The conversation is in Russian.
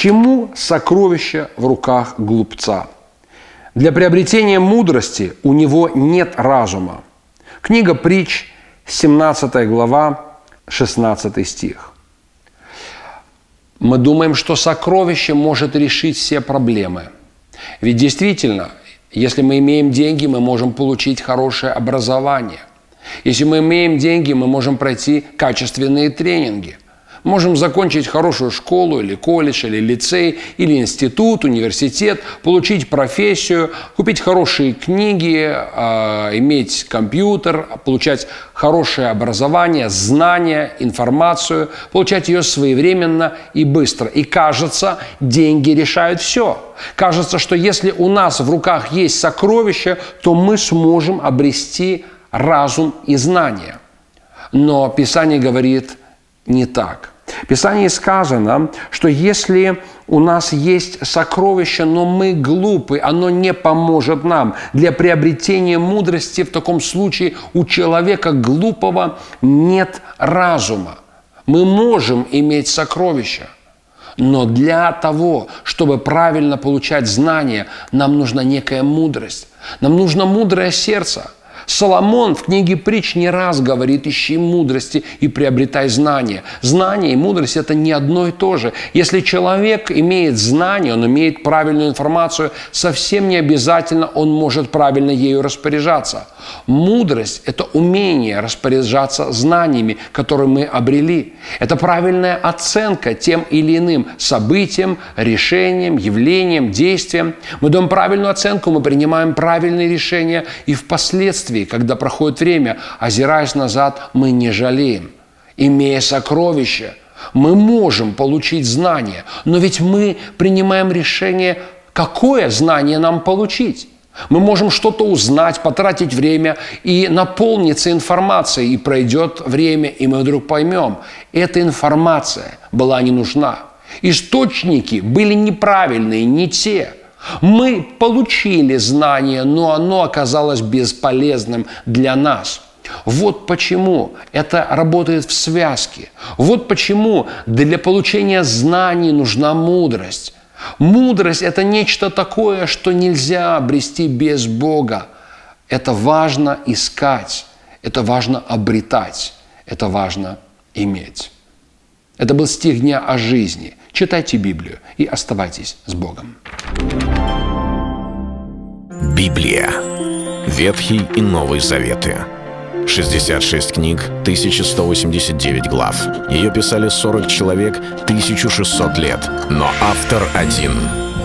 Чему сокровище в руках глупца? Для приобретения мудрости у него нет разума. Книга притч, 17 глава, 16 стих. Мы думаем, что сокровище может решить все проблемы. Ведь действительно, если мы имеем деньги, мы можем получить хорошее образование. Если мы имеем деньги, мы можем пройти качественные тренинги – Можем закончить хорошую школу или колледж, или лицей, или институт, университет, получить профессию, купить хорошие книги, э, иметь компьютер, получать хорошее образование, знания, информацию, получать ее своевременно и быстро. И кажется, деньги решают все. Кажется, что если у нас в руках есть сокровища, то мы сможем обрести разум и знания. Но Писание говорит – не так. В Писании сказано, что если у нас есть сокровище, но мы глупы, оно не поможет нам. Для приобретения мудрости в таком случае у человека глупого нет разума. Мы можем иметь сокровища, но для того, чтобы правильно получать знания, нам нужна некая мудрость. Нам нужно мудрое сердце – Соломон в книге притч не раз говорит, ищи мудрости и приобретай знания. Знание и мудрость – это не одно и то же. Если человек имеет знание, он имеет правильную информацию, совсем не обязательно он может правильно ею распоряжаться. Мудрость – это умение распоряжаться знаниями, которые мы обрели. Это правильная оценка тем или иным событиям, решениям, явлениям, действиям. Мы даем правильную оценку, мы принимаем правильные решения, и впоследствии впоследствии, когда проходит время, озираясь назад, мы не жалеем. Имея сокровища, мы можем получить знания, но ведь мы принимаем решение, какое знание нам получить. Мы можем что-то узнать, потратить время и наполниться информацией, и пройдет время, и мы вдруг поймем, эта информация была не нужна. Источники были неправильные, не те – мы получили знание, но оно оказалось бесполезным для нас. Вот почему это работает в связке. Вот почему для получения знаний нужна мудрость. Мудрость – это нечто такое, что нельзя обрести без Бога. Это важно искать, это важно обретать, это важно иметь. Это был стих дня о жизни. Читайте Библию и оставайтесь с Богом. Библия. Ветхий и Новый Заветы. 66 книг, 1189 глав. Ее писали 40 человек, 1600 лет. Но автор один —